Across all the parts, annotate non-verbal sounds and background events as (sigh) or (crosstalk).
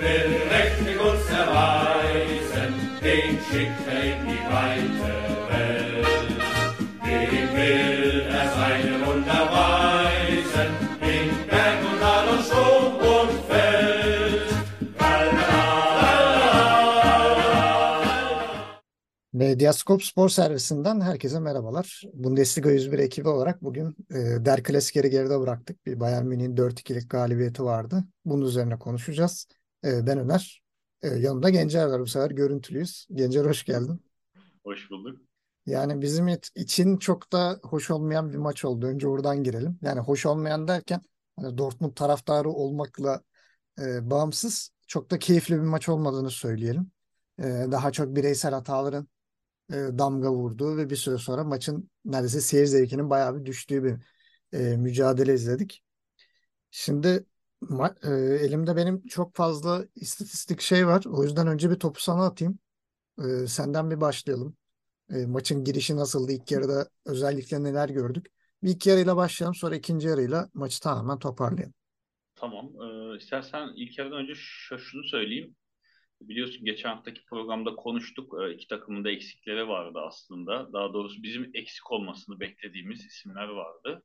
will mächtig uns erweisen, den schickt in die weite Welt. Dem will er seine Wunder weisen, in Berg und Tal und Sturm und Feld. Medyaskop Spor Servisinden herkese merhabalar. Bundesliga 101 ekibi olarak bugün e, Der Klasikeri geride bıraktık. Bir Bayern Münih'in 4-2'lik galibiyeti vardı. Bunun üzerine konuşacağız. E, ben Öner. E, yanımda Gencer var bu sefer görüntülüyüz. Gencer hoş geldin. Hoş bulduk. Yani bizim için çok da hoş olmayan bir maç oldu. Önce oradan girelim. Yani hoş olmayan derken hani Dortmund taraftarı olmakla e, bağımsız çok da keyifli bir maç olmadığını söyleyelim. E, daha çok bireysel hataların e, damga vurduğu ve bir süre sonra maçın neredeyse seyir zevkinin bayağı bir düştüğü bir e, mücadele izledik. Şimdi e, elimde benim çok fazla istatistik şey var. O yüzden önce bir topu sana atayım. E, senden bir başlayalım. E, maçın girişi nasıldı? İlk yarıda özellikle neler gördük? Bir ilk yarıyla başlayalım sonra ikinci yarıyla maçı tamamen toparlayalım. Tamam. Ee, istersen ilk yarıdan önce şu- şunu söyleyeyim. Biliyorsun geçen haftaki programda konuştuk. Ee, iki takımın da eksikleri vardı aslında. Daha doğrusu bizim eksik olmasını beklediğimiz isimler vardı.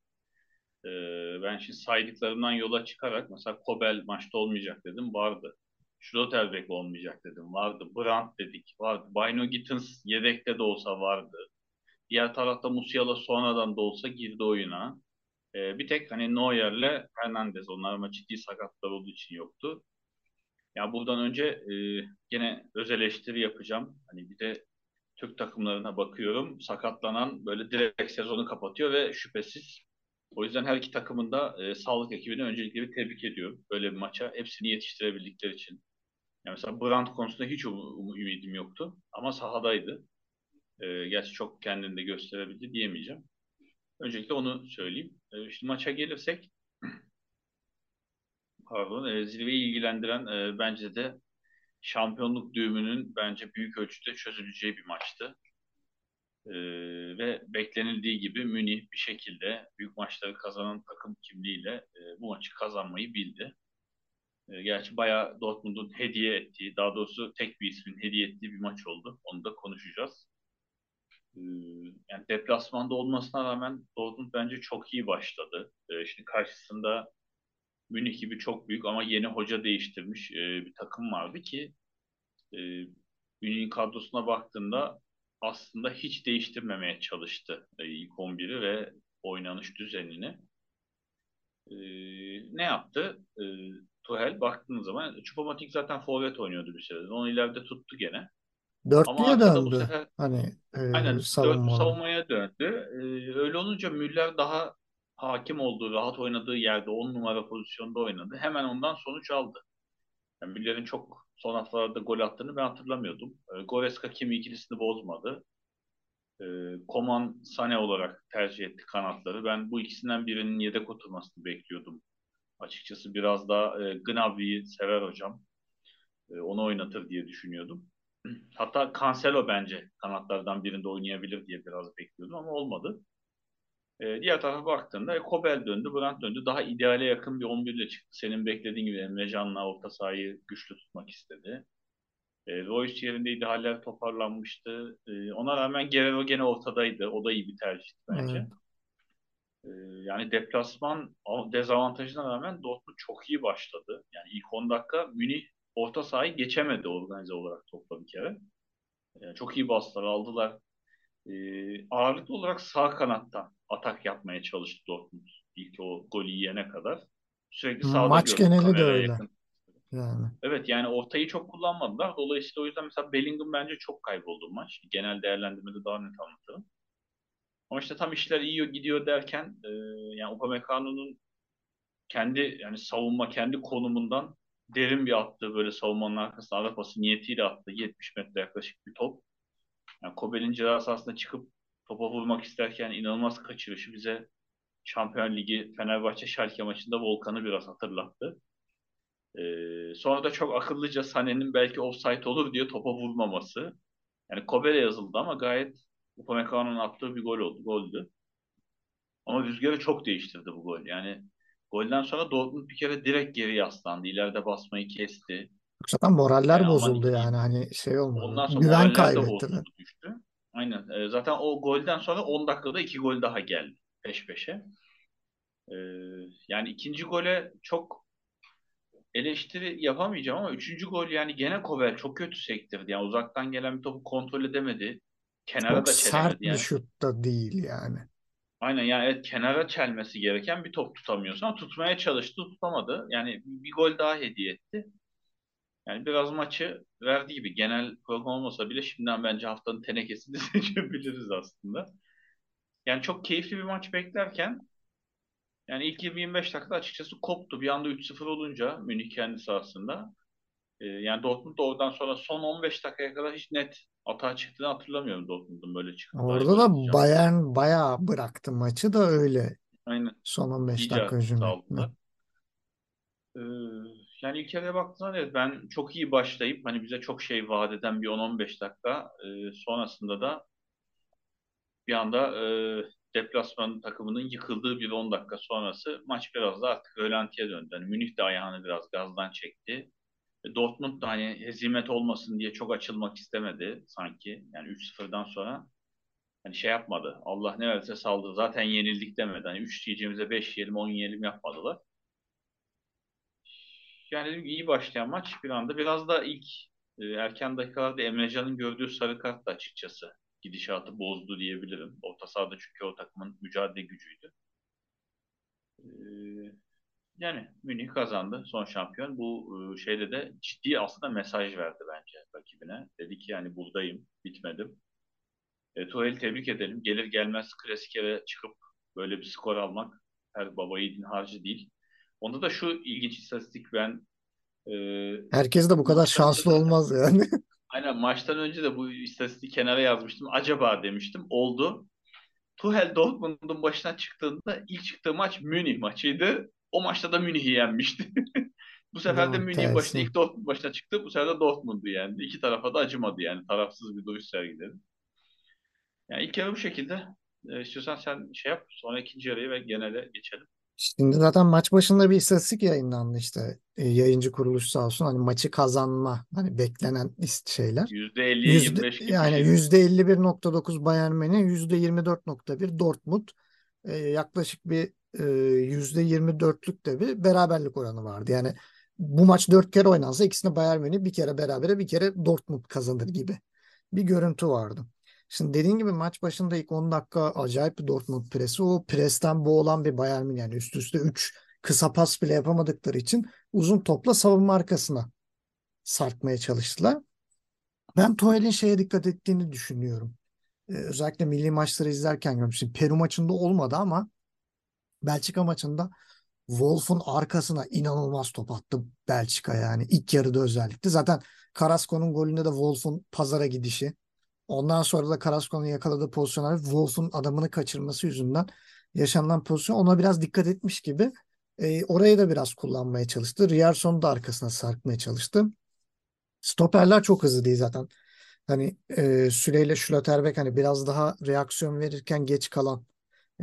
Ee, ben şimdi saydıklarımdan yola çıkarak mesela Kobel maçta olmayacak dedim. Vardı. Schlotterbeck olmayacak dedim. Vardı. Brandt dedik. Vardı. Bino Gittins yedekte de olsa vardı. Diğer tarafta Musiala sonradan da olsa girdi oyuna. Ee, bir tek hani Neuer'le Hernandez onlar ama ciddi sakatlar olduğu için yoktu. Ya buradan önce e, gene öz eleştiri yapacağım. Hani bir de Türk takımlarına bakıyorum. Sakatlanan böyle direkt sezonu kapatıyor ve şüphesiz. O yüzden her iki takımın da e, sağlık ekibini öncelikle bir tebrik ediyorum. Böyle bir maça hepsini yetiştirebildikleri için. Yani mesela Brandt konusunda hiç um- um- ümidim yoktu. Ama sahadaydı. E, gerçi çok kendini de gösterebildi diyemeyeceğim. Öncelikle onu söyleyeyim. E, şimdi maça gelirsek (clears throat) pardon, e, zirveyi ilgilendiren e, bence de şampiyonluk düğümünün bence büyük ölçüde çözüleceği bir maçtı. E, ve beklenildiği gibi Münih bir şekilde büyük maçları kazanan takım kimliğiyle e, bu maçı kazanmayı bildi. E, gerçi bayağı Dortmund'un hediye ettiği, daha doğrusu tek bir ismin hediye ettiği bir maç oldu. Onu da konuşacağız. E, yani deplasmanda olmasına rağmen Dortmund bence çok iyi başladı. E, şimdi karşısında Münih gibi çok büyük ama yeni hoca değiştirmiş e, bir takım vardı ki e, Münih'in kadrosuna baktığında aslında hiç değiştirmemeye çalıştı e, ilk 11'i ve oynanış düzenini. E, ne yaptı? E, Tuchel baktığınız zaman Choupo-Moting zaten forvet oynuyordu bir süredir. Onu ileride tuttu gene. Dörtlüye arkada bu döndü. sefer Hani e, Aynen dört savunma. savunmaya döndü. Ee, öyle olunca Müller daha hakim olduğu, rahat oynadığı yerde 10 numara pozisyonda oynadı. Hemen ondan sonuç aldı. Yani Müller'in çok son haftalarda gol attığını ben hatırlamıyordum. Ee, Goreska Kimi ikilisini bozmadı. Ee, Koman Sane olarak tercih etti kanatları. Ben bu ikisinden birinin yedek oturmasını bekliyordum. Açıkçası biraz daha e, Gnabry'i sever hocam. E, onu oynatır diye düşünüyordum. (clears throat) Hatta Cancelo bence kanatlardan birinde oynayabilir diye biraz bekliyordum ama olmadı. E, diğer tarafa baktığında e, Kobel döndü, Brandt döndü. Daha ideale yakın bir 11 ile çıktı. Senin beklediğin gibi Emre Can'la orta sahayı güçlü tutmak istedi. E, Royce yerindeydi, haller toparlanmıştı. E, ona rağmen Guerrero gene ortadaydı. O da iyi bir tercihti bence. Evet. E, yani deplasman dezavantajına rağmen Dortmund çok iyi başladı. Yani ilk 10 dakika Münih orta sahayı geçemedi organize olarak topla bir kere. E, çok iyi bastılar, aldılar. E, ağırlıklı olarak sağ kanattan atak yapmaya çalıştı Dortmund. İlk o golü yiyene kadar. Sürekli sağda Maç gördük geneli de öyle. yakın. Yani. Evet yani ortayı çok kullanmadılar. Dolayısıyla o yüzden mesela Bellingham bence çok kayboldu maç. Genel değerlendirmede daha net anlatırım. Ama işte tam işler iyi gidiyor derken e, yani Upamecano'nun kendi yani savunma kendi konumundan derin bir attığı böyle savunmanın arkasına ara pası niyetiyle attığı 70 metre yaklaşık bir top. Yani Kobel'in ceza sahasına çıkıp topa vurmak isterken inanılmaz kaçırışı bize Şampiyon Ligi Fenerbahçe Schalke maçında Volkan'ı biraz hatırlattı. Ee, sonra da çok akıllıca Sané'nin belki offside olur diye topa vurmaması. Yani Kobel'e yazıldı ama gayet Upamecano'nun attığı bir gol oldu, goldü. Ama rüzgarı çok değiştirdi bu gol. Yani golden sonra Dortmund bir kere direkt geri yaslandı. İleride basmayı kesti. Zaten moraller Yani bozuldu yani hani şey olmadı. Ondan sonra Güven moraller kaybettiler. düştü. Aynen. E, zaten o golden sonra 10 dakikada 2 gol daha geldi peş peşe. E, yani ikinci gole çok eleştiri yapamayacağım ama üçüncü gol yani gene Kovel çok kötü sektirdi. Yani uzaktan gelen bir topu kontrol edemedi. Kenara Çok da sert çelemedi bir yani. şut da değil yani. Aynen yani evet kenara çelmesi gereken bir top tutamıyorsun ama tutmaya çalıştı tutamadı. Yani bir gol daha hediye etti. Yani biraz maçı verdiği gibi genel program olmasa bile şimdiden bence haftanın tenekesini (laughs) seçebiliriz aslında. Yani çok keyifli bir maç beklerken yani ilk 20-25 dakikada açıkçası koptu. Bir anda 3-0 olunca Münih kendi sahasında. Ee, yani Dortmund da oradan sonra son 15 dakikaya kadar hiç net atağa çıktığını hatırlamıyorum Dortmund'un böyle da Orada da. Bayern bayağı bıraktı maçı da öyle Aynen. son 15 İyice dakika hücum. Ee, yani ilk yarıya baktığında evet ben çok iyi başlayıp hani bize çok şey vaat eden bir 10-15 dakika e, sonrasında da bir anda e, deplasman takımının yıkıldığı bir 10 dakika sonrası maç biraz da artık rölantiye döndü. Yani Münih de ayağını biraz gazdan çekti. E, Dortmund da hani hezimet olmasın diye çok açılmak istemedi sanki. Yani 3-0'dan sonra hani şey yapmadı. Allah ne verirse saldı. Zaten yenildik demedi. Hani 3 diyeceğimize 5 yiyelim 10 yiyelim yapmadılar. Yani dedim iyi başlayan maç bir anda. Biraz da ilk e, erken dakikalarda Emrecan'ın gördüğü sarı kart da açıkçası gidişatı bozdu diyebilirim. Orta sahada çünkü o takımın mücadele gücüydü. E, yani Münih kazandı son şampiyon. Bu e, şeyde de ciddi aslında mesaj verdi bence rakibine. Dedi ki yani buradayım, bitmedim. E, Tuhel'i tebrik edelim. Gelir gelmez klasik yere çıkıp böyle bir skor almak her baba yiğidin harcı değil. Onda da şu ilginç istatistik ben e, Herkes de bu kadar şanslı de- olmaz yani. (laughs) Aynen maçtan önce de bu istatistiği kenara yazmıştım. Acaba demiştim. Oldu. Tuchel Dortmund'un başına çıktığında ilk çıktığı maç Münih maçıydı. O maçta da Münih'i yenmişti. (laughs) bu sefer de Doğru, Münih'in başına ilk Dortmund başına çıktı. Bu sefer de Dortmund'u yendi. İki tarafa da acımadı yani. Tarafsız bir duruş sergiledi. Yani ilk yarı bu şekilde. E, istiyorsan sen şey yap. Sonra ikinci yarıya ve genele geçelim. Şimdi zaten maç başında bir istatistik yayınlandı işte. E, yayıncı kuruluş sağ olsun hani maçı kazanma hani beklenen şeyler. %50'ye Yüzde, 25 gibi yani şey. %51.9 Bayern Münih, %24.1 Dortmund. E, yaklaşık bir e, %24'lük de bir beraberlik oranı vardı. Yani bu maç dört kere oynansa ikisinde Bayern Münih bir kere berabere bir kere Dortmund kazanır gibi bir görüntü vardı. Şimdi dediğin gibi maç başında ilk 10 dakika acayip bir Dortmund presi. O presten boğulan bir Bayern Münih yani üst üste 3 kısa pas bile yapamadıkları için uzun topla savunma arkasına sarkmaya çalıştılar. Ben Tuchel'in şeye dikkat ettiğini düşünüyorum. Ee, özellikle milli maçları izlerken görmüştüm. Peru maçında olmadı ama Belçika maçında Wolf'un arkasına inanılmaz top attı Belçika yani. ilk yarıda özellikle. Zaten Carrasco'nun golünde de Wolf'un pazara gidişi. Ondan sonra da Carrasco'nun yakaladığı pozisyonlar Wolf'un adamını kaçırması yüzünden yaşanan pozisyon ona biraz dikkat etmiş gibi. Ee, orayı da biraz kullanmaya çalıştı. Riyerson da arkasına sarkmaya çalıştı. Stoperler çok hızlı değil zaten. Hani e, Süle ile Schlotterbeck hani biraz daha reaksiyon verirken geç kalan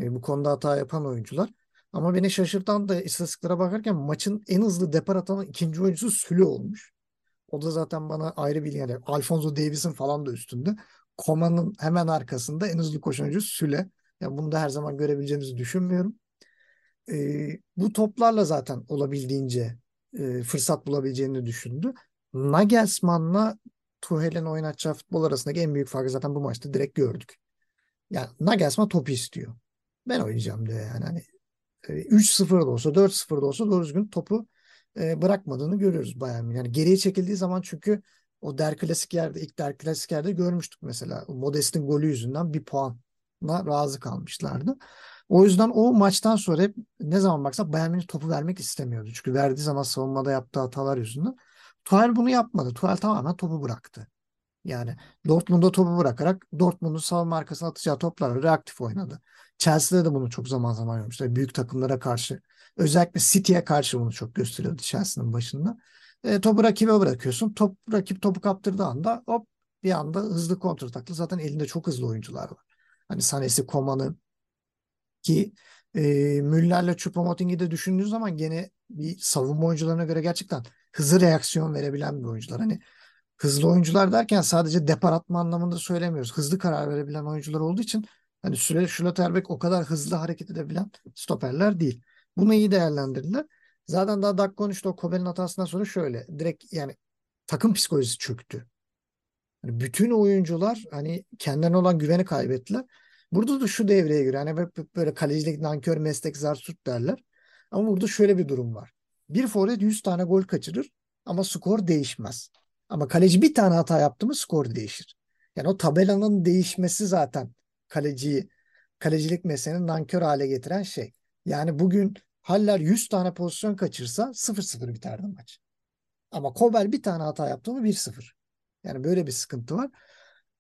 e, bu konuda hata yapan oyuncular. Ama beni şaşırtan da istatistiklere bakarken maçın en hızlı depar atan ikinci oyuncusu Süle olmuş. O da zaten bana ayrı bir yani Alfonso Davies'in falan da üstünde. Koma'nın hemen arkasında en hızlı koşan oyuncu Süle. Yani bunu da her zaman görebileceğimizi düşünmüyorum. E, bu toplarla zaten olabildiğince e, fırsat bulabileceğini düşündü. Nagelsmann'la Tuchel'in oynatacağı futbol arasındaki en büyük farkı zaten bu maçta direkt gördük. Yani Nagelsmann topu istiyor. Ben oynayacağım diyor yani. Hani e, 3-0 da olsa 4-0 da olsa doğru düzgün topu e, bırakmadığını görüyoruz Bayern. Yani geriye çekildiği zaman çünkü o Der Klasik yerde ilk Der Klasik yerde görmüştük mesela. Modest'in golü yüzünden bir puanla razı kalmışlardı. O yüzden o maçtan sonra hep ne zaman baksak Bayern Münih topu vermek istemiyordu. Çünkü verdiği zaman savunmada yaptığı hatalar yüzünden. Tuchel bunu yapmadı. Tuchel tamamen topu bıraktı. Yani Dortmund'a topu bırakarak Dortmund'un savunma arkasına atacağı toplarla reaktif oynadı. Chelsea'de de bunu çok zaman zaman görmüşler. Büyük takımlara karşı. Özellikle City'ye karşı bunu çok gösteriyordu Chelsea'nin başında. E, topu rakibe bırakıyorsun. Top, rakip topu kaptırdığı anda hop bir anda hızlı kontrataklı. Zaten elinde çok hızlı oyuncular var. Hani Sané'si, Coman'ı ki e, Müller'le Choupo-Moting'i de düşündüğün zaman gene bir savunma oyuncularına göre gerçekten hızlı reaksiyon verebilen bir oyuncular. Hani hızlı oyuncular derken sadece depar atma anlamında söylemiyoruz. Hızlı karar verebilen oyuncular olduğu için hani Süle Schlotterbeck o kadar hızlı hareket edebilen stoperler değil. Bunu iyi değerlendirdiler. Zaten daha dakika 13'te o Kobel'in hatasından sonra şöyle direkt yani takım psikolojisi çöktü. Yani bütün oyuncular hani kendilerine olan güveni kaybettiler. Burada da şu devreye giriyor. Hani böyle kalecilik nankör meslek zarsut derler. Ama burada şöyle bir durum var. Bir forvet 100 tane gol kaçırır ama skor değişmez. Ama kaleci bir tane hata yaptı mı skor değişir. Yani o tabelanın değişmesi zaten kaleciyi kalecilik mesleğini nankör hale getiren şey. Yani bugün Haller 100 tane pozisyon kaçırsa 0-0 biterdi maç. Ama Kobel bir tane hata yaptı mı 1-0. Yani böyle bir sıkıntı var.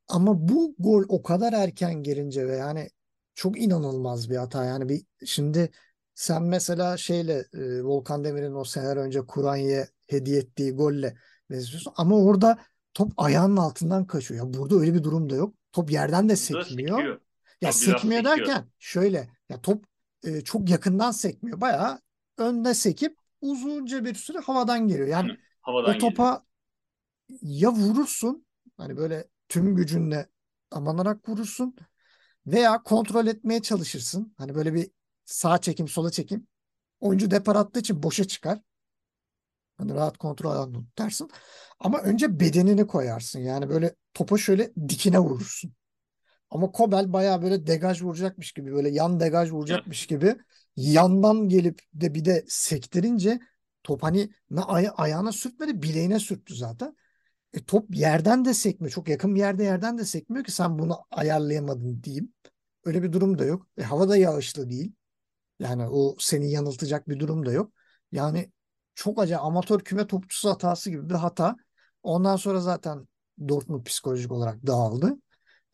Ama bu gol o kadar erken gelince ve yani çok inanılmaz bir hata. Yani bir şimdi sen mesela şeyle e, Volkan Demir'in o seneler önce Kur'an'ya hediye ettiği golle benziyorsun. Ama orada top ayağının altından kaçıyor. Ya burada öyle bir durum da yok. Top yerden de sekmiyor. Ya Tabii sekmiyor derken şöyle ya top e, çok yakından sekmiyor. Bayağı önde sekip uzunca bir süre havadan geliyor. Yani Hı, havadan o topa geliyor. ya vurursun hani böyle tüm gücünle amanarak vurursun veya kontrol etmeye çalışırsın. Hani böyle bir sağ çekim sola çekim. Oyuncu depar attığı için boşa çıkar. Hani rahat kontrol alanını tutarsın. Ama önce bedenini koyarsın. Yani böyle topa şöyle dikine vurursun. Ama Kobel baya böyle degaj vuracakmış gibi böyle yan degaj vuracakmış gibi yandan gelip de bir de sektirince top hani ne aya ayağına sürtmedi bileğine sürttü zaten. E, top yerden de sekmiyor. Çok yakın bir yerde yerden de sekmiyor ki sen bunu ayarlayamadın diyeyim. Öyle bir durum da yok. E, hava da yağışlı değil. Yani o seni yanıltacak bir durum da yok. Yani çok acayip amatör küme topçusu hatası gibi bir hata. Ondan sonra zaten Dortmund psikolojik olarak dağıldı.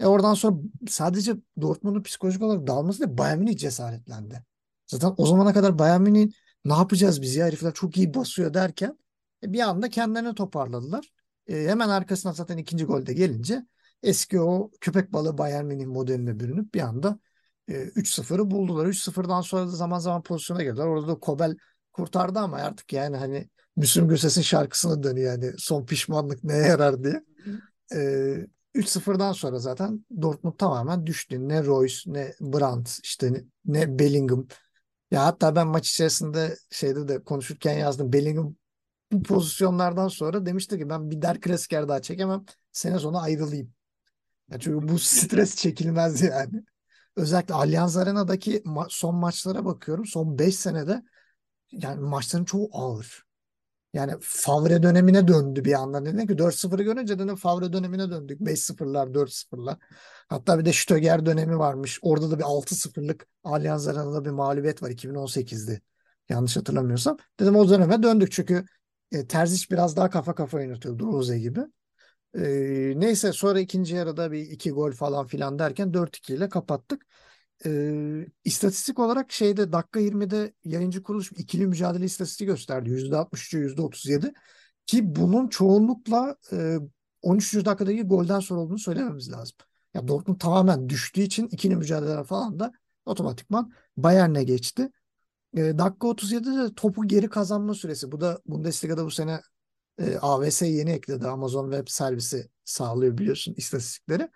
E oradan sonra sadece Dortmund'un psikolojik olarak dağılması da Bayern Münih cesaretlendi. Zaten o zamana kadar Bayern Münih ne yapacağız biz ya herifler çok iyi basıyor derken e bir anda kendilerini toparladılar. E, hemen arkasına zaten ikinci golde gelince eski o köpek balığı Bayern Münih modeline bürünüp bir anda e, 3-0'ı buldular. 3-0'dan sonra da zaman zaman pozisyona girdiler. Orada da Kobel kurtardı ama artık yani hani Müslüm Gürses'in şarkısına dönüyor yani son pişmanlık neye yarar diye. E, 3-0'dan sonra zaten Dortmund tamamen düştü. Ne Royce ne Brandt işte ne Bellingham. Ya hatta ben maç içerisinde şeyde de konuşurken yazdım. Bellingham bu pozisyonlardan sonra demişti ki ben bir Der Kresker daha çekemem. Sene sonu ayrılayım. Ya çünkü bu (laughs) stres çekilmez yani. Özellikle Allianz Arena'daki ma- son maçlara bakıyorum. Son 5 senede yani maçların çoğu ağır. Yani Favre dönemine döndü bir anda. Dedi ki 4-0'ı görünce dedim Favre dönemine döndük. 5-0'lar, 4-0'lar. Hatta bir de Stöger dönemi varmış. Orada da bir 6-0'lık Allianz Arena'da bir mağlubiyet var 2018'di. Yanlış hatırlamıyorsam. Dedim o döneme döndük çünkü e, Terzic biraz daha kafa kafa oynatıyordu Rose gibi. E, neyse sonra ikinci yarıda bir iki gol falan filan derken 4-2 ile kapattık e, istatistik olarak şeyde dakika 20'de yayıncı kuruluş ikili mücadele istatistiği gösterdi. %63'e %37 ki bunun çoğunlukla e, 13. dakikadaki golden sonra olduğunu söylememiz lazım. Ya Dortmund tamamen düştüğü için ikili mücadeleler falan da otomatikman Bayern'e geçti. E, dakika 37'de de topu geri kazanma süresi. Bu da Bundesliga'da bu sene e, AVS yeni ekledi. Amazon Web Servisi sağlıyor biliyorsun istatistikleri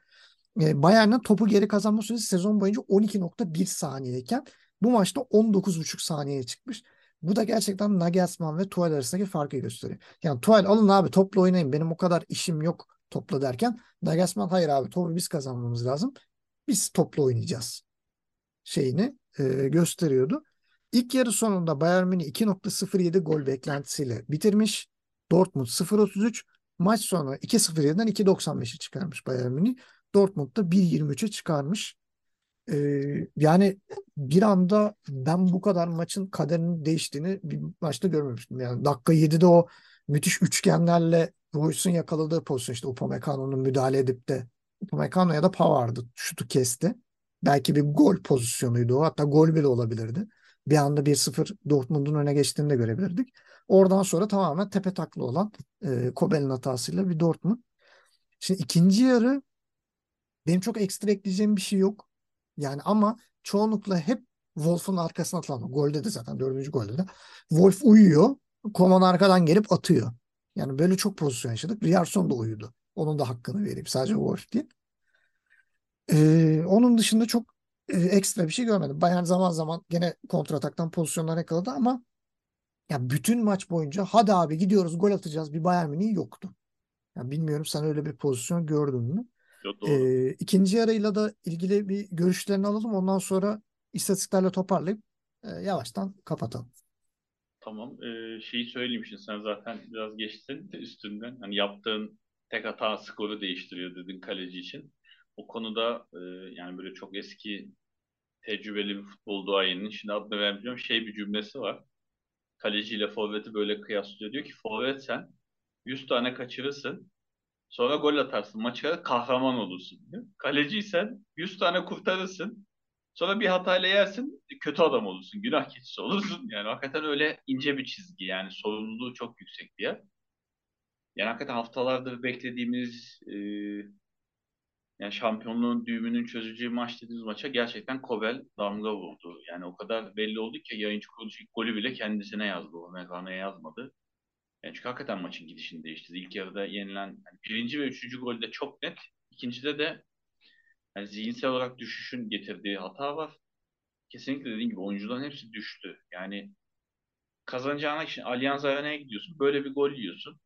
e, Bayern'in topu geri kazanma süresi sezon boyunca 12.1 saniyeyken bu maçta 19.5 saniyeye çıkmış. Bu da gerçekten Nagelsmann ve Tuchel arasındaki farkı gösteriyor. Yani Tuchel alın abi topla oynayın benim o kadar işim yok topla derken Nagelsmann hayır abi topu biz kazanmamız lazım. Biz topla oynayacağız şeyini e, gösteriyordu. İlk yarı sonunda Bayern Münih 2.07 gol beklentisiyle bitirmiş. Dortmund 0.33 maç sonu 2.07'den 2.95'e çıkarmış Bayern Münih. Dortmund'da 1.23'e çıkarmış. Ee, yani bir anda ben bu kadar maçın kaderinin değiştiğini bir maçta görmemiştim. Yani dakika 7'de o müthiş üçgenlerle Royce'un yakaladığı pozisyon işte Upamecano'nun müdahale edip de Upamecano ya da Pavard'ı şutu kesti. Belki bir gol pozisyonuydu o. Hatta gol bile olabilirdi. Bir anda 1-0 Dortmund'un öne geçtiğini de görebilirdik. Oradan sonra tamamen tepe taklı olan e, Kobel'in hatasıyla bir Dortmund. Şimdi ikinci yarı benim çok ekstra ekleyeceğim bir şey yok. Yani ama çoğunlukla hep Wolf'un arkasına atılan golde de zaten dördüncü golde de Wolf uyuyor. Koman arkadan gelip atıyor. Yani böyle çok pozisyon yaşadık. Riyarson da uyudu. Onun da hakkını vereyim. Sadece Wolf değil. Ee, onun dışında çok e, ekstra bir şey görmedim. Bayern zaman zaman gene kontrataktan pozisyonlar yakaladı ama ya bütün maç boyunca hadi abi gidiyoruz gol atacağız bir Bayern Münih yoktu. Ya bilmiyorum sen öyle bir pozisyon gördün mü? Doğru. Ee, ikinci yarıyla da ilgili bir görüşlerini alalım. Ondan sonra istatistiklerle toparlayıp e, yavaştan kapatalım. Tamam. Ee, şeyi söyleyeyim şimdi sen zaten biraz geçtin üstünden. Hani yaptığın tek hata skoru değiştiriyor dedin kaleci için. O konuda e, yani böyle çok eski tecrübeli bir futbol duayeninin şimdi adını vermeyeceğim şey bir cümlesi var. Kaleciyle forveti böyle kıyaslıyor. Diyor ki forvet sen 100 tane kaçırırsın. Sonra gol atarsın. Maçta kahraman olursun. Kaleciysen 100 tane kurtarırsın. Sonra bir hatayla yersin, kötü adam olursun, günah keçisi olursun. Yani hakikaten öyle ince bir çizgi. Yani sorumluluğu çok yüksek bir yer. Yani hakikaten haftalardır beklediğimiz e, yani şampiyonluğun düğümünün çözeceği maç dediğimiz maça gerçekten Kobel damga vurdu. Yani o kadar belli oldu ki yayıncı kuruluş ilk golü bile kendisine yazdı. O Megana'ya yazmadı. Yani çünkü hakikaten maçın gidişini değiştirdi. İlk yarıda yenilen yani birinci ve üçüncü golde çok net. İkincide de yani zihinsel olarak düşüşün getirdiği hata var. Kesinlikle dediğim gibi oyuncuların hepsi düştü. Yani kazanacağına için Allianz Arena'ya gidiyorsun. Böyle bir gol yiyorsun.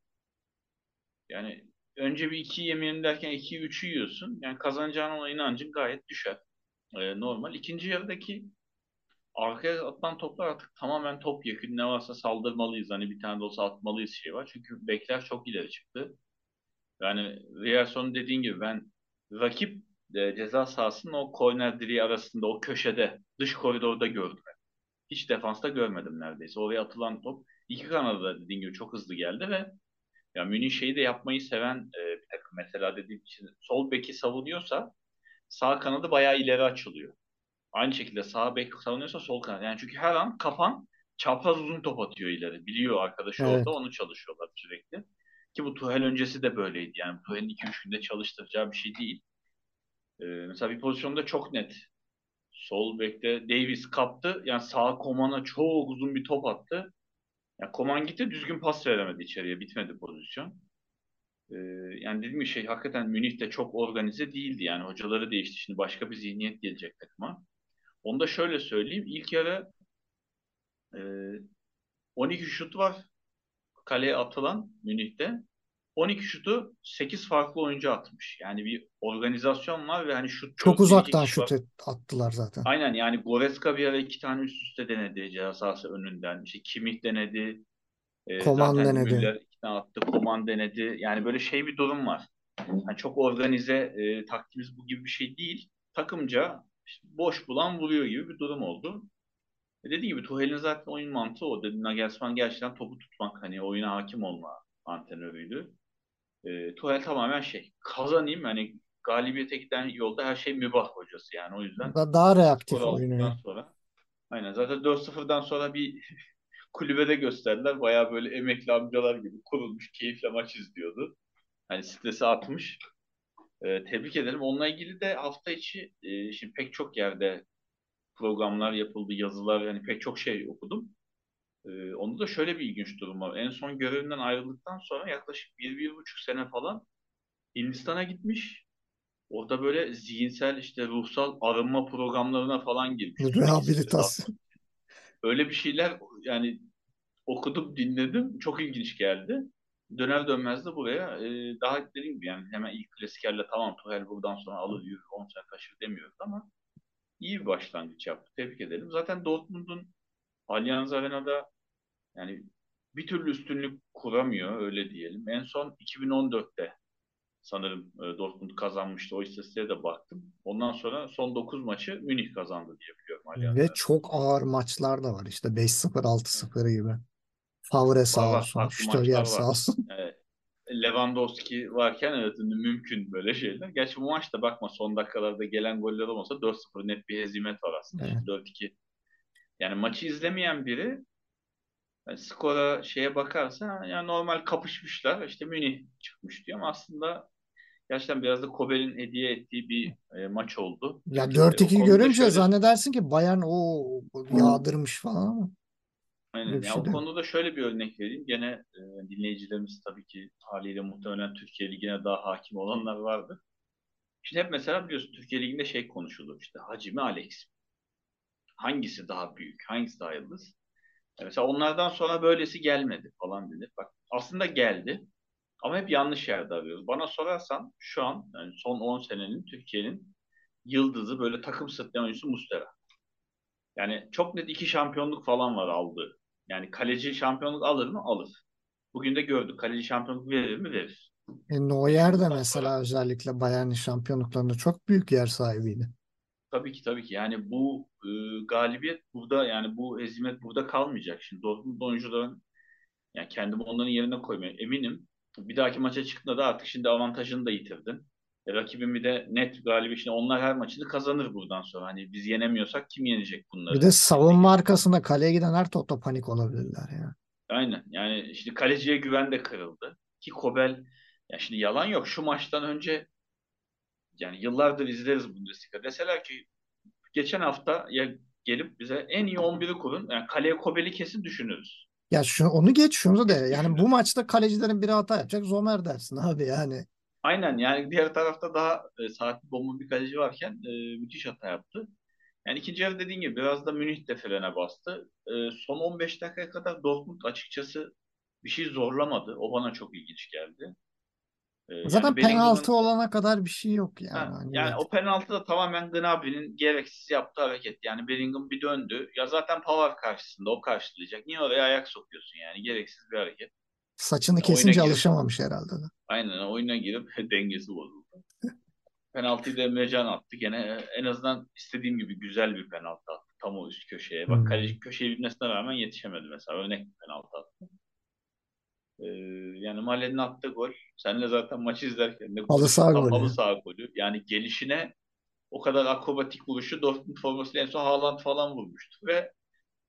Yani önce bir 2 yemeyelim derken 2'yi 3'ü yiyorsun. Yani kazanacağına ona inancın gayet düşer. Ee, normal. İkinci yarıdaki arkaya atılan toplar artık tamamen top yakın. Ne varsa saldırmalıyız. Hani bir tane de olsa atmalıyız şey var. Çünkü bekler çok ileri çıktı. Yani Riyerson dediğin gibi ben rakip e, ceza sahasının o korner direği arasında o köşede dış koridorda gördüm. Hiç defansta görmedim neredeyse. Oraya atılan top iki kanada da dediğin gibi çok hızlı geldi ve ya Münih şeyi de yapmayı seven e, bir takım. Mesela dediğim için sol beki savunuyorsa sağ kanadı bayağı ileri açılıyor. Aynı şekilde sağ bek savunuyorsa sol kanat. Yani çünkü her an kafan çapraz uzun top atıyor ileri. Biliyor arkadaşı Evet. orada onu çalışıyorlar sürekli. Ki bu Tuhel öncesi de böyleydi. Yani Tuhel'in 2-3 günde çalıştıracağı bir şey değil. Ee, mesela bir pozisyonda çok net. Sol bekte Davis kaptı. Yani sağ Koman'a çok uzun bir top attı. Yani Koman gitti düzgün pas veremedi içeriye. Bitmedi pozisyon. Ee, yani dediğim gibi şey hakikaten Münih de çok organize değildi. Yani hocaları değişti. Şimdi başka bir zihniyet gelecek takıma. Onu da şöyle söyleyeyim. İlk yarı e, 12 şut var kaleye atılan Münih'te. 12 şutu 8 farklı oyuncu atmış. Yani bir organizasyon var ve hani şut Çok uzaktan var. şut et- attılar zaten. Aynen yani Goretzka bir ara iki tane üst üste denedi ceza sahası önünden. İşte Kimmich denedi. E, Koman zaten denedi. Müller iki tane attı. Koman denedi. Yani böyle şey bir durum var. Yani çok organize e, taktiğimiz bu gibi bir şey değil. Takımca işte boş bulan vuruyor gibi bir durum oldu. E dediğim gibi Tuchel'in zaten oyun mantığı o. Dedi Nagelsmann gerçekten topu tutmak hani oyuna hakim olma antrenörüydü. E, Tuchel tamamen şey kazanayım hani galibiyete giden yolda her şey mübah hocası yani o yüzden Da- Daha reaktif aldıktan sonra aynen zaten 4-0'dan sonra bir (laughs) kulübede gösterdiler. Bayağı böyle emekli amcalar gibi kurulmuş keyifle maç izliyordu. Hani stresi atmış. E, tebrik ederim. Onunla ilgili de hafta içi e, şimdi pek çok yerde programlar yapıldı, yazılar yani pek çok şey okudum. Ee, onda da şöyle bir ilginç durum var. En son görevinden ayrıldıktan sonra yaklaşık bir, bir buçuk sene falan Hindistan'a gitmiş. Orada böyle zihinsel işte ruhsal arınma programlarına falan girmiş. Rehabilitasyon. atmak. Öyle bir şeyler yani okudum, dinledim. Çok ilginç geldi. Döner dönmez de buraya e, daha dediğim gibi yani hemen ilk klasikerle tamam Tuchel buradan sonra alır yürür 10 sene taşır demiyoruz ama iyi bir başlangıç yaptı. Tebrik edelim. Zaten Dortmund'un Allianz Arena'da yani bir türlü üstünlük kuramıyor öyle diyelim. En son 2014'te sanırım e, Dortmund kazanmıştı. O istatistiğe de baktım. Ondan sonra son 9 maçı Münih kazandı diye biliyorum Allianz Ve çok ağır maçlar da var. İşte 5-0, 6-0 gibi. Favre sağ var olsun. Stöger sağ olsun. Evet. Lewandowski varken evet mümkün böyle şeyler. Gerçi bu maçta bakma son dakikalarda gelen goller olmasa 4-0 net bir hezimet var aslında. Evet. Şimdi 4-2. Yani maçı izlemeyen biri yani skora şeye bakarsa yani normal kapışmışlar. İşte Münih çıkmış diyor ama aslında gerçekten biraz da Kobel'in hediye ettiği bir e, maç oldu. Ya E, o 4-2 konuda görünce şöyle zannedersin ki Bayern o yağdırmış falan ama. Aynen. Ya şey o konuda şöyle bir örnek vereyim. Gene e, dinleyicilerimiz tabii ki haliyle muhtemelen Türkiye Ligi'ne daha hakim olanlar vardır. Şimdi hep mesela biliyorsun Türkiye Ligi'nde şey konuşulur işte Hacı mi Alex? Hangisi daha büyük? Hangisi daha yıldız? Ya Mesela onlardan sonra böylesi gelmedi falan dedi. Bak aslında geldi ama hep yanlış yerde arıyoruz. Bana sorarsan şu an yani son 10 senenin Türkiye'nin yıldızı böyle takım sırtlayan oyuncusu Muslera. Yani çok net iki şampiyonluk falan var aldığı. Yani kaleci şampiyonluk alır mı? Alır. Bugün de gördük. Kaleci şampiyonluk verir mi? Verir. E, Neuer de mesela özellikle Bayern'in şampiyonluklarında çok büyük yer sahibiydi. tabii ki tabii ki yani bu e, galibiyet burada yani bu hezimet burada kalmayacak. Şimdi Dortmund oyuncuların yani kendimi onların yerine koymaya eminim. Bir dahaki maça çıktığında da artık şimdi avantajını da yitirdin. E, rakibin bir de net galibiyet. Şimdi onlar her maçını kazanır buradan sonra. Hani biz yenemiyorsak kim yenecek Bir bunları? de Ligde savunma arkasında kaleye giden her topta panik olabilirler ya. Aynen. Yani şimdi kaleciye güven de kırıldı. Ki Kobel ya şimdi yalan yok. Şu maçtan önce yani yıllardır izleriz Bundesliga. Deseler ki geçen hafta ya gelip bize en iyi 11'i kurun. Yani kaleye Kobel'i kesin düşünürüz. Ya şu, onu geç şunu de Kesin yani bu maçta kalecilerin biri hata yapacak Zomer dersin abi yani. Aynen yani diğer tarafta daha e, saatli bomba bir kaleci varken e, müthiş hata yaptı. Yani ikinci yarı dediğin gibi biraz da Münih de frene bastı. E, son 15 dakikaya kadar Dortmund açıkçası bir şey zorlamadı. O bana çok ilginç geldi. E, yani Zaten penaltı Bellingham'ın olana kadar bir şey yok yani. Ha, Hani yani net. o penaltı da tamamen Gnabry'nin gereksiz yaptığı hareket. Yani Bellingham bir döndü. Ya zaten Pavard karşısında o karşılayacak. Niye oraya ayak sokuyorsun yani? Gereksiz bir hareket. Saçını Yani kesince alışamamış herhalde de. Aynen oyuna girip (laughs) dengesi bozuldu. Penaltıyı da Emrecan attı. Gene en azından istediğim gibi güzel bir penaltı attı. Tam o üst köşeye. Bak Hmm. kaleci köşeye bilmesine rağmen yetişemedi mesela. Örnek bir penaltı attı. Ee, yani Mahallenin attığı gol. Senle zaten maçı izlerken de Halı Tam golü. halı saha golü. Yani gelişine o kadar akrobatik vuruşu Dortmund formasıyla en son Haaland falan vurmuştu. Ve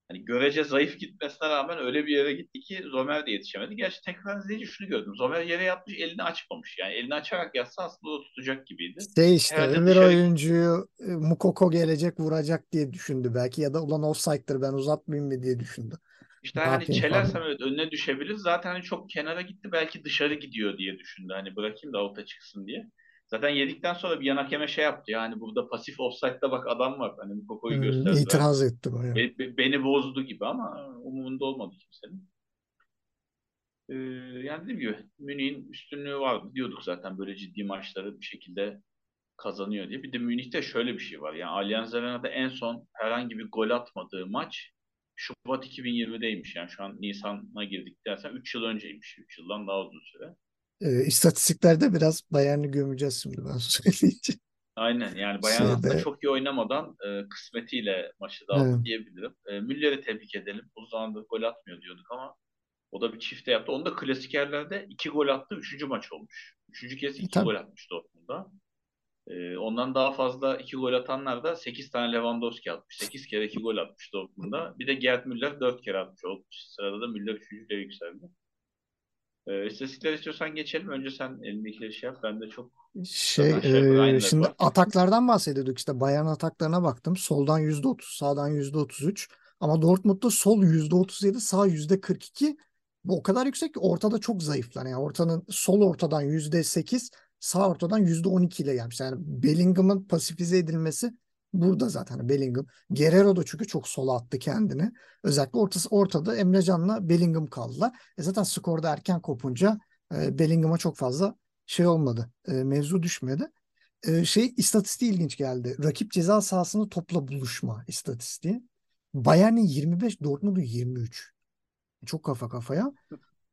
hani görece zayıf gitmesine rağmen öyle bir yere gitti ki Zomer de yetişemedi. Gerçi tekrar izleyince şunu gördüm. Zomer yere yatmış elini açmamış. Yani elini açarak yatsa aslında o tutacak gibiydi. Şey işte Herhalde öbür dışarı oyuncuyu e, Mukoko gelecek vuracak diye düşündü belki ya da ulan offside'dır ben uzatmayayım mı diye düşündü. işte Ne hani çelersem evet önüne düşebilir. Zaten hani çok kenara gitti belki dışarı gidiyor diye düşündü. Hani bırakayım da avuta çıksın diye. Zaten yedikten sonra bir yan hakeme şey yaptı. Yani burada pasif offside'da bak adam var. Hani Mukoko'yu Hmm, gösterdiler. itiraz etti bayağı. Be- be- beni bozdu gibi ama umurunda olmadı kimsenin. Ee, yani dediğim gibi Münih'in üstünlüğü vardı diyorduk zaten böyle ciddi maçları bir şekilde kazanıyor diye. Bir de Münih'te şöyle bir şey var. Yani Allianz Arena'da en son herhangi bir gol atmadığı maç Şubat 2020'deymiş. Yani şu an Nisan'a girdik dersen 3 yıl önceymiş. 3 yıldan daha uzun süre. E, istatistiklerde biraz Bayern'i gömeceğiz şimdi ben (laughs) söyleyince. Aynen yani Bayern aslında Şeyde çok iyi oynamadan e, kısmetiyle maçı da aldı evet. diyebilirim. E, Müller'i tebrik edelim. Uzun zamandır gol atmıyor diyorduk ama o da bir çifte yaptı. Onu da klasikerlerde iki gol attı. Üçüncü maç olmuş. Üçüncü kez E, iki tabii. gol atmış Dortmund'da. Ee, ondan daha fazla iki gol atanlar da 8 tane Lewandowski atmış. 8 kere iki gol atmış Dortmund'da. Bir de Gerd Müller 4 kere atmış. O sırada da Müller üçüncüye yükseldi. İstatistikler istiyorsan geçelim. Önce sen elindekileri şey yap. Ben de çok Şey yukarı e, şimdi var. ataklardan bahsediyorduk işte Bayern ataklarına baktım. Soldan %30, sağdan %33 ama Dortmund'da sol %37, sağ %42. Bu o kadar yüksek ki ortada çok zayıflar. Yani ortanın sol ortadan %8, sağ ortadan %12 ile gelmiş. Yani Bellingham'ın pasifize edilmesi burada zaten. Bellingham. Guerrero da çünkü çok sola attı kendini. Özellikle ortası ortada Emre Can'la Bellingham kaldılar. E zaten skorda erken kopunca e, Bellingham'a çok fazla şey olmadı. E, mevzu düşmedi. E, şey istatistiği ilginç geldi. Rakip ceza sahasını topla buluşma istatistiği. Bayern'in 25, Dortmund'un 23. Çok kafa kafaya.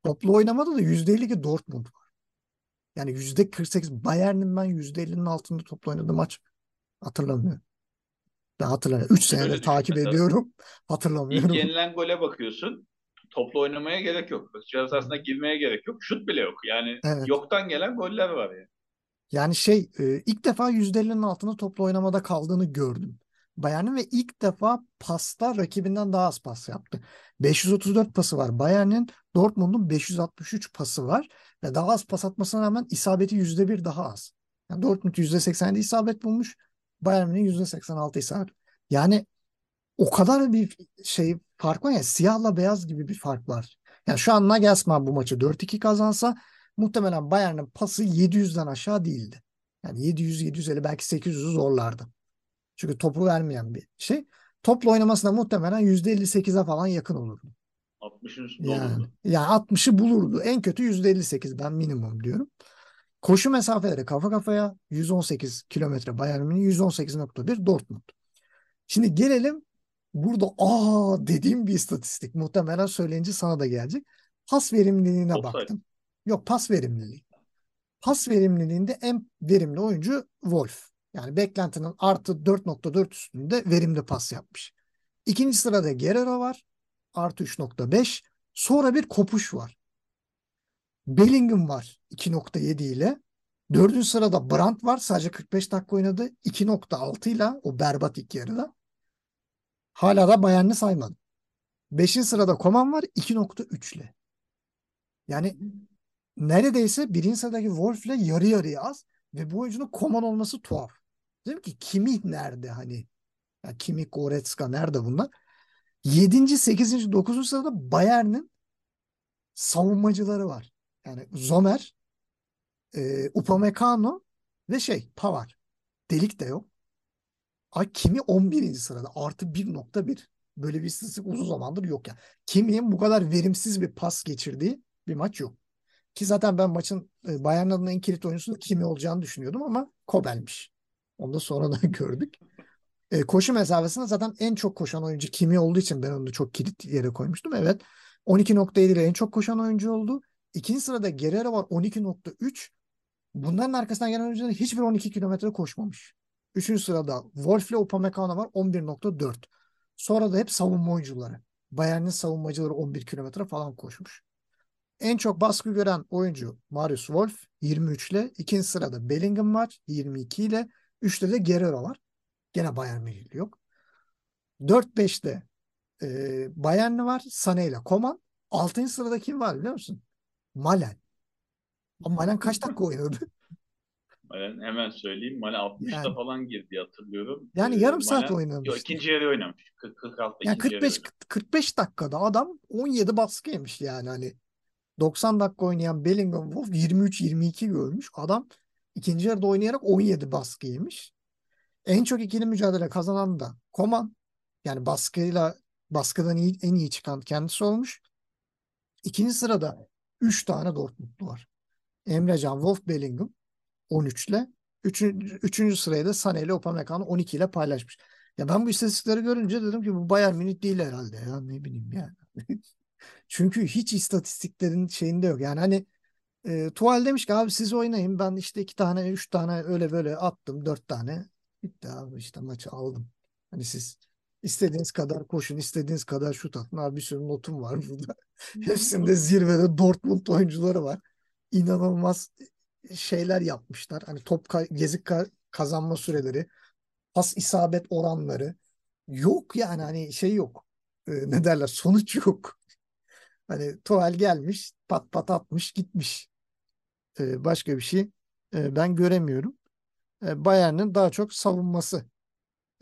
Toplu oynamada da %52 Dortmund var. Yani %48 Bayern'in ben %50'nin altında toplu oynadığı maç hatırlamıyorum. Ben hatırlamıyorum. 3 Şöyle senedir takip mesela. ediyorum. (laughs) İlk Hatırlamıyorum. yenilen gole bakıyorsun. Toplu oynamaya gerek yok. Ceza sahasına girmeye gerek yok. Şut bile yok. Yani Evet. yoktan gelen goller var yani. Yani şey e, ilk defa %50'nin altında toplu oynamada kaldığını gördüm. Bayern'in ve ilk defa pasta rakibinden daha az pas yaptı. 534 pası var Bayern'in, Dortmund'un 563 pası var ve daha az pas atmasına rağmen isabeti %1 daha az. Yani Dortmund %87 isabet bulmuş, Bayern'in %86 isabet. Yani o kadar bir şey fark var ya siyahla beyaz gibi bir fark var. Yani şu an Nagelsmann bu maçı 4-2 kazansa muhtemelen Bayern'in pası 700'den aşağı değildi. Yani 700 750 belki 800'ü zorlardı. Çünkü topu vermeyen bir şey. Topla oynamasına muhtemelen %58'e falan yakın olurdu. 60'ın üstünde Yani, olurdu. yani 60'ı bulurdu. En kötü %58 ben minimum diyorum. Koşu mesafeleri kafa kafaya 118 kilometre Bayern Münih 118.1 Dortmund. Şimdi gelelim burada aa dediğim bir istatistik. Muhtemelen söyleyince sana da gelecek. Pas verimliliğine Offside. baktım. Yok pas verimliliği. Pas verimliliğinde en verimli oyuncu Wolf. Yani beklentinin artı 4.4 üstünde verimli pas yapmış. İkinci sırada Guerrero var. Artı 3.5. Sonra bir kopuş var. Bellingham var 2.7 ile. Dördüncü sırada Brandt var. Sadece 45 dakika oynadı. 2.6 ile o berbat ilk yarıda. Hala da Bayern'i saymadım. Beşinci sırada Koman var 2.3 ile. Yani neredeyse birinci sıradaki Wolf ile yarı yarıya az. Ve bu oyuncunun Koman olması tuhaf. Dedim ki Kimi nerede hani? Ya Kimi, Goretzka nerede bunlar? 7. 8. 9. sırada Bayern'in savunmacıları var. Yani Zomer, e, Upamecano ve şey Pavard. Delik de yok. Ay Kimi 11. sırada artı 1.1. Böyle bir istatistik uzun zamandır yok ya. Kimi'nin bu kadar verimsiz bir pas geçirdiği bir maç yok. Ki zaten ben maçın e, Bayern adına en kilit oyuncusunun Kimi olacağını düşünüyordum ama Kobel'miş. Onu da sonradan (laughs) gördük. E, koşu mesafesinde zaten en çok koşan oyuncu Kimi olduğu için ben onu çok kilit yere koymuştum. Evet 12.7 ile en çok koşan oyuncu oldu. İkinci sırada Guerrero var 12.3. Bunların arkasından gelen oyuncuların hiçbir 12 kilometre koşmamış. Üçüncü sırada Wolf ile Upamecano var 11.4. Sonra da hep savunma oyuncuları. Bayern'in savunmacıları 11 kilometre falan koşmuş. En çok baskı gören oyuncu Marius Wolf 23 ile. ikinci sırada Bellingham var 22 ile. Üçte de Guerrero var. Gene Bayern Münihli yok. 4-5'te e, Bayernli var. Sané ile Koman. 6. sırada kim var biliyor musun? Malen. Ama Malen kaç dakika oynadı? (laughs) Malen hemen söyleyeyim. Malen 60'da Yani- falan girdi hatırlıyorum. Yani Ee, yarım saat Malen- oynamıştı. Yok ikinci yarı oynamış. 40 46 Yani ikinci yarı 45 oynamış. 45 dakikada adam 17 baskı yemiş yani hani 90 dakika oynayan Bellingham Wolf 23 22 görmüş. Adam ikinci yarıda oynayarak 17 baskı yemiş. En çok ikili mücadele kazanan da Koman. Yani baskıyla baskıdan iyi, en iyi çıkan kendisi olmuş. İkinci sırada 3 tane Dortmundlu var. Emrecan, Wolf, Bellingham 13 ile. Üçüncü, üçüncü sırayı da Sané ile Upamecano 12 ile paylaşmış. Ya ben bu istatistikleri görünce dedim ki bu Bayern Münih değil herhalde ya ne bileyim yani. (laughs) Çünkü hiç istatistiklerin şeyinde yok. Yani hani e, Tuval demiş ki abi siz oynayın ben işte iki tane üç tane öyle böyle attım dört tane. Bitti abi işte maçı aldım. Hani siz istediğiniz kadar koşun istediğiniz kadar şut atın. Abi bir sürü notum var burada. Hepsinde zirvede Dortmund oyuncuları var. İnanılmaz şeyler yapmışlar. Hani top ka- gezik ka- kazanma süreleri, pas isabet oranları yok yani hani şey yok. E, ne derler? Sonuç yok. Hani Tuval gelmiş, pat pat atmış, gitmiş. E, başka bir şey e, ben göremiyorum. E, Bayern'in daha çok savunması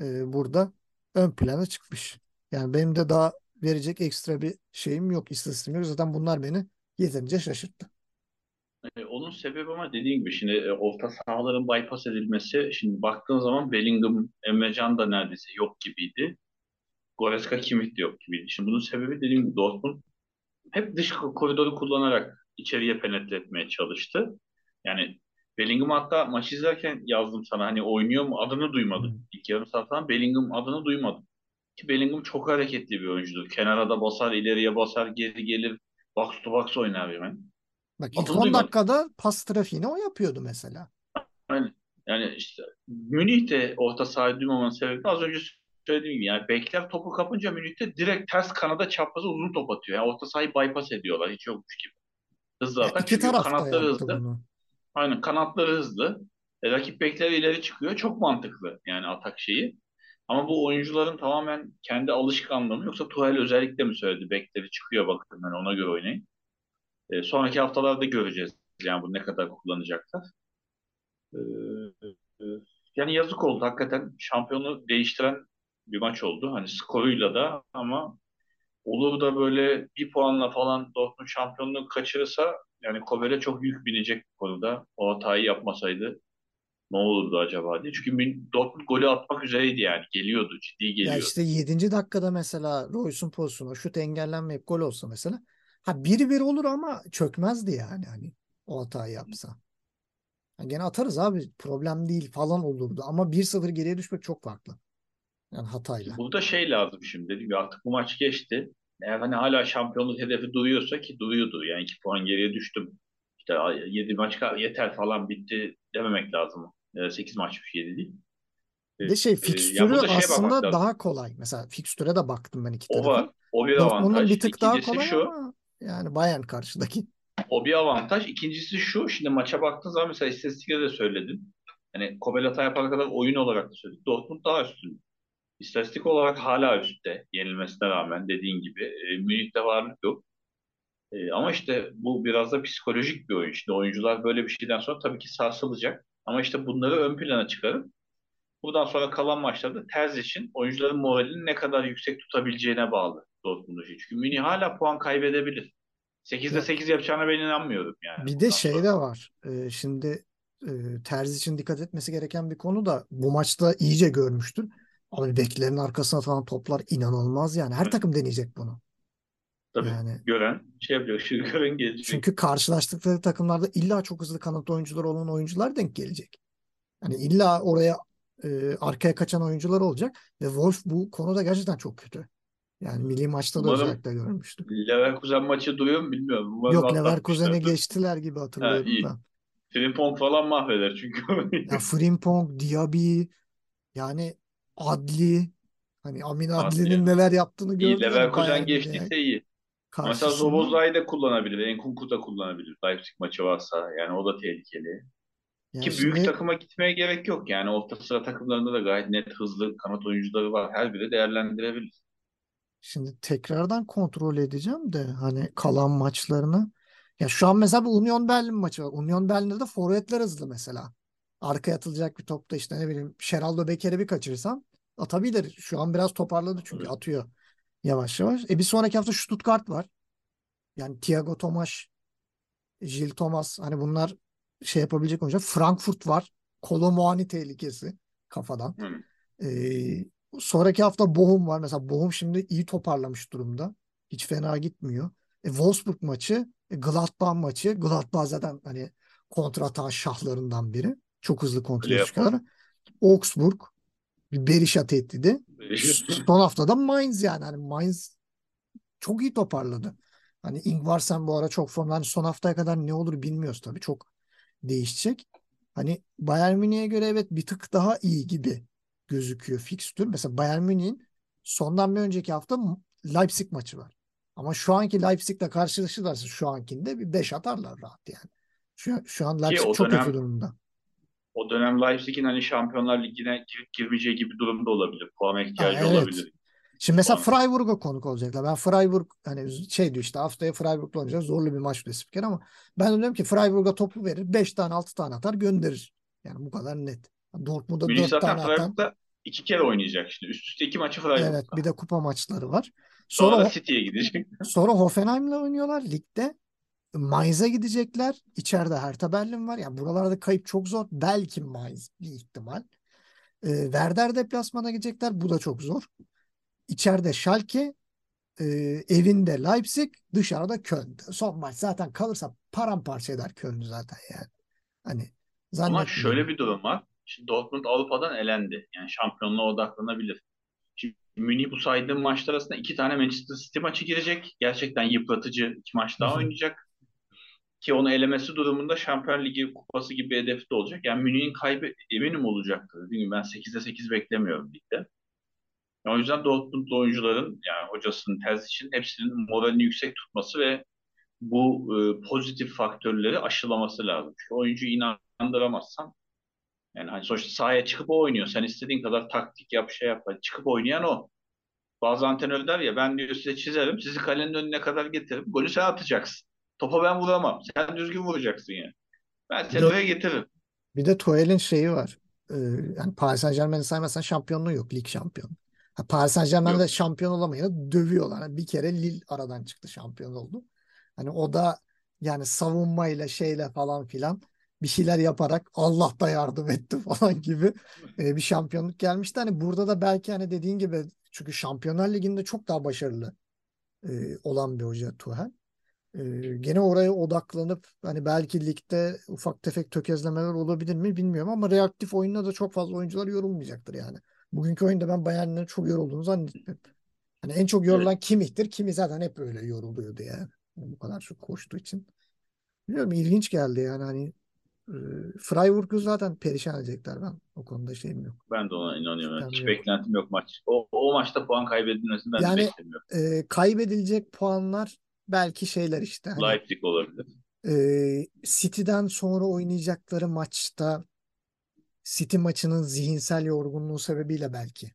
e, burada ön plana çıkmış. Yani benim de daha verecek ekstra bir şeyim yok, istatistiğim yok. Zaten bunlar beni yeterince şaşırttı. E, onun sebebi ama dediğin gibi şimdi e, orta sahaların bypass edilmesi şimdi baktığın zaman Bellingham, Emrecan da neredeyse yok gibiydi. Goretzka Kimmich de yok gibiydi. Şimdi bunun sebebi dediğim gibi Dortmund hep dış koridoru kullanarak içeriye penetre etmeye çalıştı. Yani Bellingham hatta maç izlerken yazdım sana hani oynuyor mu adını duymadım. İlk yarım saat falan Bellingham adını duymadım. Ki Bellingham çok hareketli bir oyuncudur. Kenara da basar, ileriye basar, geri gelir. Box to box oynar hemen. Bak ilk Adını 10 duymadım. dakikada pas trafiğini o yapıyordu mesela. Yani, yani işte Münih'te orta sahayı duymamanın sebebi az önce söylediğim gibi yani bekler topu kapınca Münih'te direkt ters kanada çaprazı uzun top atıyor. Yani orta sahayı bypass ediyorlar hiç yokmuş gibi. Hızlı Ya atak iki çünkü taraf da kanatları yaptı hızlı. bunu. Aynen kanatları hızlı. E, rakip bekler ileri çıkıyor. Çok mantıklı yani atak şeyi. Ama bu oyuncuların tamamen kendi alışkanlığı mı yoksa Tuchel özellikle mi söyledi? Bekleri çıkıyor bakın hani ona göre oynayın. E, sonraki haftalarda göreceğiz yani bu ne kadar kullanacaklar. E, e, yani yazık oldu hakikaten şampiyonu değiştiren bir maç oldu. Hani skoruyla da ama olur da böyle bir puanla falan Dortmund şampiyonluğu kaçırırsa yani Kobel'e çok yük binecek bu konuda. O hatayı yapmasaydı ne olurdu acaba diye. Çünkü Dortmund golü atmak üzereydi yani. Geliyordu, ciddi geliyordu. Ya işte 7. dakikada mesela Royce'un pozisyonu şut engellenmeyip gol olsa mesela ha 1-1 olur ama çökmezdi yani hani o hatayı yapsa. Yani gene atarız abi problem değil falan olurdu ama 1-0 geriye düşmek çok farklı. Yani hatayla. Burada şey lazım şimdi dediğim gibi artık bu maç geçti. Eğer hani hala şampiyonluk hedefi duruyorsa ki duruyordu. Yani 2 puan geriye düştüm. İşte 7 maç yeter falan bitti dememek lazım. 8 maçmış 7 değil. Bir de şey fikstürü ya aslında daha kolay. Mesela fikstüre de baktım ben iki tarafa. O var. O bir avantaj. bir tık İkincisi daha kolay şu, ama yani Bayern karşıdaki. O bir avantaj. İkincisi şu. Şimdi maça baktığın zaman mesela istatistikte de söyledim. Hani Kobel hata yapana kadar oyun olarak da söyledik. Dortmund daha üstün. İstatistik olarak hala üstte. Yenilmesine rağmen dediğin gibi. E, Münih'te varlık yok. E, ama işte bu biraz da psikolojik bir oyun. Şimdi oyuncular böyle bir şeyden sonra tabii ki sarsılacak. Ama işte bunları ön plana çıkarıp buradan sonra kalan maçlarda Terz için oyuncuların moralini ne kadar yüksek tutabileceğine bağlı Dortmund'un şey. Çünkü Münih hala puan kaybedebilir. 8'de 8 yapacağına ben inanmıyorum yani. Bir de şey de var. Ee, şimdi e, Terz için dikkat etmesi gereken bir konu da bu maçta iyice görmüştür. Abi beklerin arkasına falan toplar inanılmaz yani. Her takım deneyecek bunu. Tabii yani, gören şey yapıyor. (laughs) Şu gören gelecek. Çünkü karşılaştıkları takımlarda illa çok hızlı kanat oyuncular olan oyuncular denk gelecek. Yani illa oraya e, arkaya kaçan oyuncular olacak ve Wolf bu konuda gerçekten çok kötü. Yani milli maçta da Umarım özellikle görmüştük. Leverkusen maçı duruyor mu bilmiyorum. Umarım Yok Leverkusen'i geçtiler gibi hatırlıyorum ha, iyi. ben. Frimpong falan mahveder çünkü. ya Frimpong, Diaby yani Adli hani Amin Adli'nin neler yaptığını gördük. Leverkusen geçtiyse iyi. Karşısında... Mesela Zobozla'yı da kullanabilir. Enkunku da kullanabilir. Leipzig maçı varsa. Yani o da tehlikeli. Yani Ki büyük şimdi... takıma gitmeye gerek yok. Yani orta sıra takımlarında da gayet net hızlı kanat oyuncuları var. Her biri değerlendirebilir. Şimdi tekrardan kontrol edeceğim de hani kalan maçlarını. Ya şu an mesela bir Union Berlin maçı var. Union Berlin'de de forvetler hızlı mesela. Arkaya atılacak bir topta işte ne bileyim Şeraldo Beker'i bir kaçırsan atabilir. Şu an biraz toparladı çünkü atıyor yavaş yavaş. E bir sonraki hafta Stuttgart var. Yani Thiago Tomas, Gil Thomas hani bunlar şey yapabilecek oyuncular. Frankfurt var. Kolomuani tehlikesi kafadan. Ee, sonraki hafta Bochum var. Mesela Bochum şimdi iyi toparlamış durumda. Hiç fena gitmiyor. E, Wolfsburg maçı, e, Gladbach maçı. Gladbach zaten hani kontrata şahlarından biri. Çok hızlı kontra çıkar. Augsburg bir Berisha tehdidi. Son haftada Mainz yani. Hani Mainz çok iyi toparladı. Hani Ingvarsen bu ara çok formda. Hani son haftaya kadar ne olur bilmiyoruz tabii. Çok değişecek. Hani Bayern Münih'e göre evet bir tık daha iyi gibi gözüküyor fikstür. Mesela Bayern Münih'in sondan bir önceki hafta Leipzig maçı var. Ama şu anki Leipzig'le karşılaşırlarsa şu ankinde bir 5 atarlar rahat yani. Şu, şu an Leipzig çok dönem, kötü durumda o dönem Leipzig'in hani Şampiyonlar Ligi'ne girip girmeyeceği gibi durumda olabilir. Puan ihtiyacı ha, evet. olabilir. Şimdi mesela Freiburg'a konuk olacaklar. Ben Freiburg hani şey diyor işte haftaya Freiburg'la oynayacağız. Zorlu bir maç spiker ama ben diyorum ki Freiburg'a topu verir. 5 tane 6 tane atar gönderir. Yani bu kadar net. Dortmund'a 4 tane Freiburg'da atan. iki kere oynayacak şimdi. Üst üste iki maçı Freiburg'da. Evet bir de kupa maçları var. Sonra, sonra City'ye gidecek. Sonra Hoffenheim'la oynuyorlar ligde. Mainz'a gidecekler. İçeride Hertha Berlin var. Yani buralarda kayıp çok zor. Belki Mainz bir ihtimal. E, Werder deplasmana gidecekler. Bu da çok zor. İçeride Schalke, e, evinde Leipzig, dışarıda Köln. Son maç zaten kalırsa paramparça eder Köln'ü zaten yani. Hani Ama şöyle bir durum var. Şimdi Dortmund Avrupa'dan elendi. Yani şampiyonluğa odaklanabilir. Şimdi Münih bu saydığım maçlar arasında iki tane Manchester City maçı girecek. Gerçekten yıpratıcı iki maç daha oynayacak. Ki onu elemesi durumunda Şampiyon Ligi kupası gibi de olacak. Yani Münih'in kaybı eminim olacaktır. Dediğim gibi ben 8'de 8 beklemiyorum ligde. O yüzden Dortmund'lu oyuncuların yani hocasının tez için hepsinin moralini yüksek tutması ve bu e, pozitif faktörleri aşılaması lazım. Çünkü oyuncuyu inandıramazsan yani hani sonuçta sahaya çıkıp o oynuyor. Sen istediğin kadar taktik yap şey yap. Çıkıp oynayan o. Bazı antrenör der ya ben diyor size çizerim. Sizi kalenin önüne kadar getiririm. Golü sen atacaksın. Topa ben vuramam. Sen düzgün vuracaksın yani. Ben seni oraya getiririm. Bir de Tuchel'in şeyi var. Ee, yani Paris Saint Germain'i saymazsan şampiyonluğu yok. Lig şampiyonu. Paris Saint-Germain'de Yok. şampiyon olamayınca dövüyorlar. Yani bir kere Lille aradan çıktı şampiyon oldu. Hani o da yani savunmayla şeyle falan filan bir şeyler yaparak Allah da yardım etti (laughs) falan gibi e, bir şampiyonluk gelmişti. Hani burada da belki hani dediğin gibi çünkü Şampiyonlar Ligi'nde çok daha başarılı e, olan bir hoca Tuchel. E, gene oraya odaklanıp hani belki ligde ufak tefek tökezlemeler olabilir mi bilmiyorum ama reaktif oyunda da çok fazla oyuncular yorulmayacaktır yani. Bugünkü oyunda ben Bayern'in çok yorulduğunu zannetmiyorum. Hani en çok yorulan Kimmich'tir. Kimi zaten hep öyle yoruluyordu yani. Yani bu kadar çok koştuğu için. Bilmiyorum ilginç geldi yani hani e, Freiburg'u zaten perişan edecekler ben. O konuda şeyim yok. Ben de ona inanıyorum. Şüphem Hiç yok. beklentim yok maç. O, o maçta puan kaybedilmesini ben Yani de beklemiyorum. e, kaybedilecek puanlar belki şeyler işte. Hani Leipzig olabilir. e, City'den sonra oynayacakları maçta City maçının zihinsel yorgunluğu sebebiyle belki.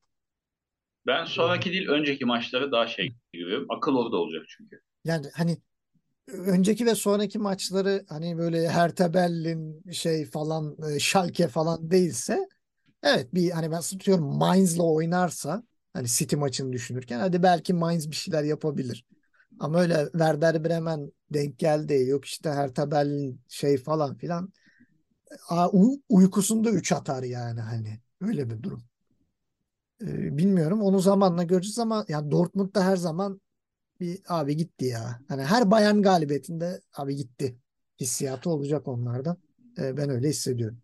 Ben sonraki değil önceki maçları daha şey görüyorum. Akıl orada olacak çünkü. Yani hani önceki ve sonraki maçları hani böyle Hertha Berlin şey falan e, Schalke falan değilse evet bir hani ben tutuyorum Mainz'la oynarsa hani City maçını düşünürken hadi belki Mainz bir şeyler yapabilir. Ama öyle Werder Bremen denk geldi yok işte Hertha Berlin şey falan filan Aa, u- uykusunda 3 atar yani hani öyle bir durum. Ee, bilmiyorum onu zamanla göreceğiz ama yani Dortmund'da her zaman bir abi gitti ya. Hani her Bayern galibiyetinde abi gitti hissiyatı olacak onlarda. Ee, ben öyle hissediyorum.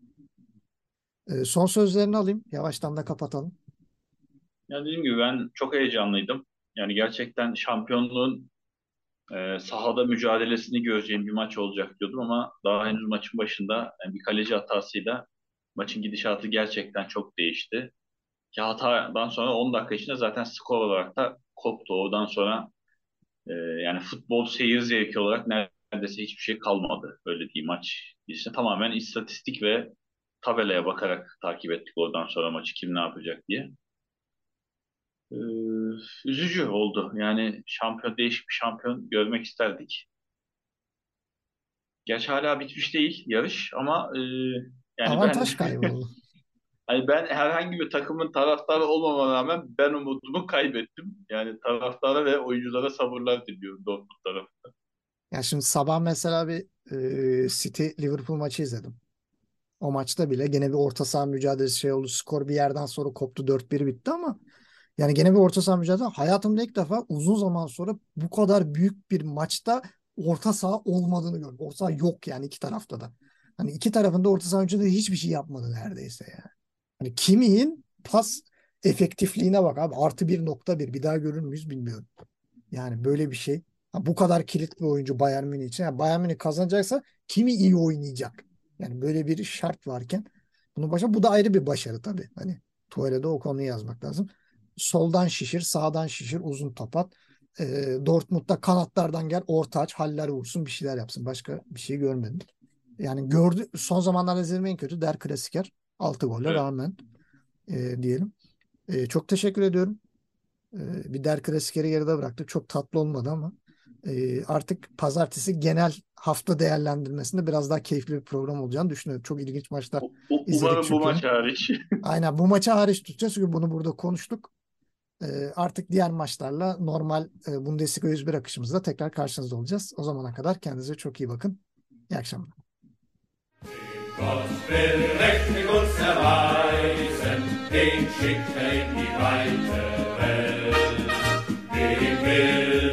Ee, son sözlerini alayım. Yavaştan da kapatalım. Ya dediğim gibi ben çok heyecanlıydım. Yani gerçekten şampiyonluğun e, sahada mücadelesini göreceğim bir maç olacak diyordum ama daha henüz maçın başında yani bir kaleci hatasıyla maçın gidişatı gerçekten çok değişti. Ki hatadan sonra 10 dakika içinde zaten skor olarak da koptu. Oradan sonra e, yani futbol seyir zevki olarak neredeyse hiçbir şey kalmadı. Öyle diyeyim maç. İşte tamamen istatistik ve tabelaya bakarak takip ettik oradan sonra maçı kim ne yapacak diye. Ee, üzücü oldu. Yani şampiyon değişik bir şampiyon görmek isterdik. Gerçi hala bitmiş değil yarış ama e, yani Avantaj ben kaybı hani (laughs) ben herhangi bir takımın taraftarı olmama rağmen ben umudumu kaybettim. Yani taraftara ve oyunculara sabırlar diliyorum Dortmund tarafı. Ya şimdi sabah mesela bir e, City Liverpool maçı izledim. O maçta bile gene bir orta saha mücadelesi şey oldu. Skor bir yerden sonra koptu 4-1 bitti ama yani gene bir orta saha mücadelesi. Hayatımda ilk defa uzun zaman sonra bu kadar büyük bir maçta orta saha olmadığını gördüm. Orta saha yok yani iki tarafta da. Hani iki tarafında orta saha mücadelesi hiçbir şey yapmadı neredeyse yani. Hani Kimi'nin pas efektifliğine bak abi. Artı 1.1 bir daha görür müyüz bilmiyorum. Yani böyle bir şey. Ha, bu kadar kilit bir oyuncu Bayern Münih için. Yani Bayern Münih kazanacaksa kimi iyi oynayacak? Yani böyle bir şart varken bunu başa bu da ayrı bir başarı tabii. Hani Tuval'e de o konuyu yazmak lazım. Soldan şişir, sağdan şişir, uzun top at. E, Dortmund'da kanatlardan gel, orta aç, haller vursun, bir şeyler yapsın. Başka bir şey görmedim. Yani gördü son zamanlarda izlediğim en kötü Der Klasiker. 6 golle Evet. rağmen e, diyelim. E, çok teşekkür ediyorum. E, bir Der Klasiker'i geride bıraktık. Çok tatlı olmadı ama e, artık pazartesi genel hafta değerlendirmesinde biraz daha keyifli bir program olacağını düşünüyorum. Çok ilginç maçlar. U- İzledik Umarım bu çünkü. maç hariç. (laughs) Aynen bu maçı hariç tutacağız çünkü bunu burada konuştuk. Ee, artık diğer maçlarla normal e, Bundesliga 101 akışımızda tekrar karşınızda olacağız. O zamana kadar kendinize çok iyi bakın. İyi akşamlar. Den schickt er in die weite Welt. Dem will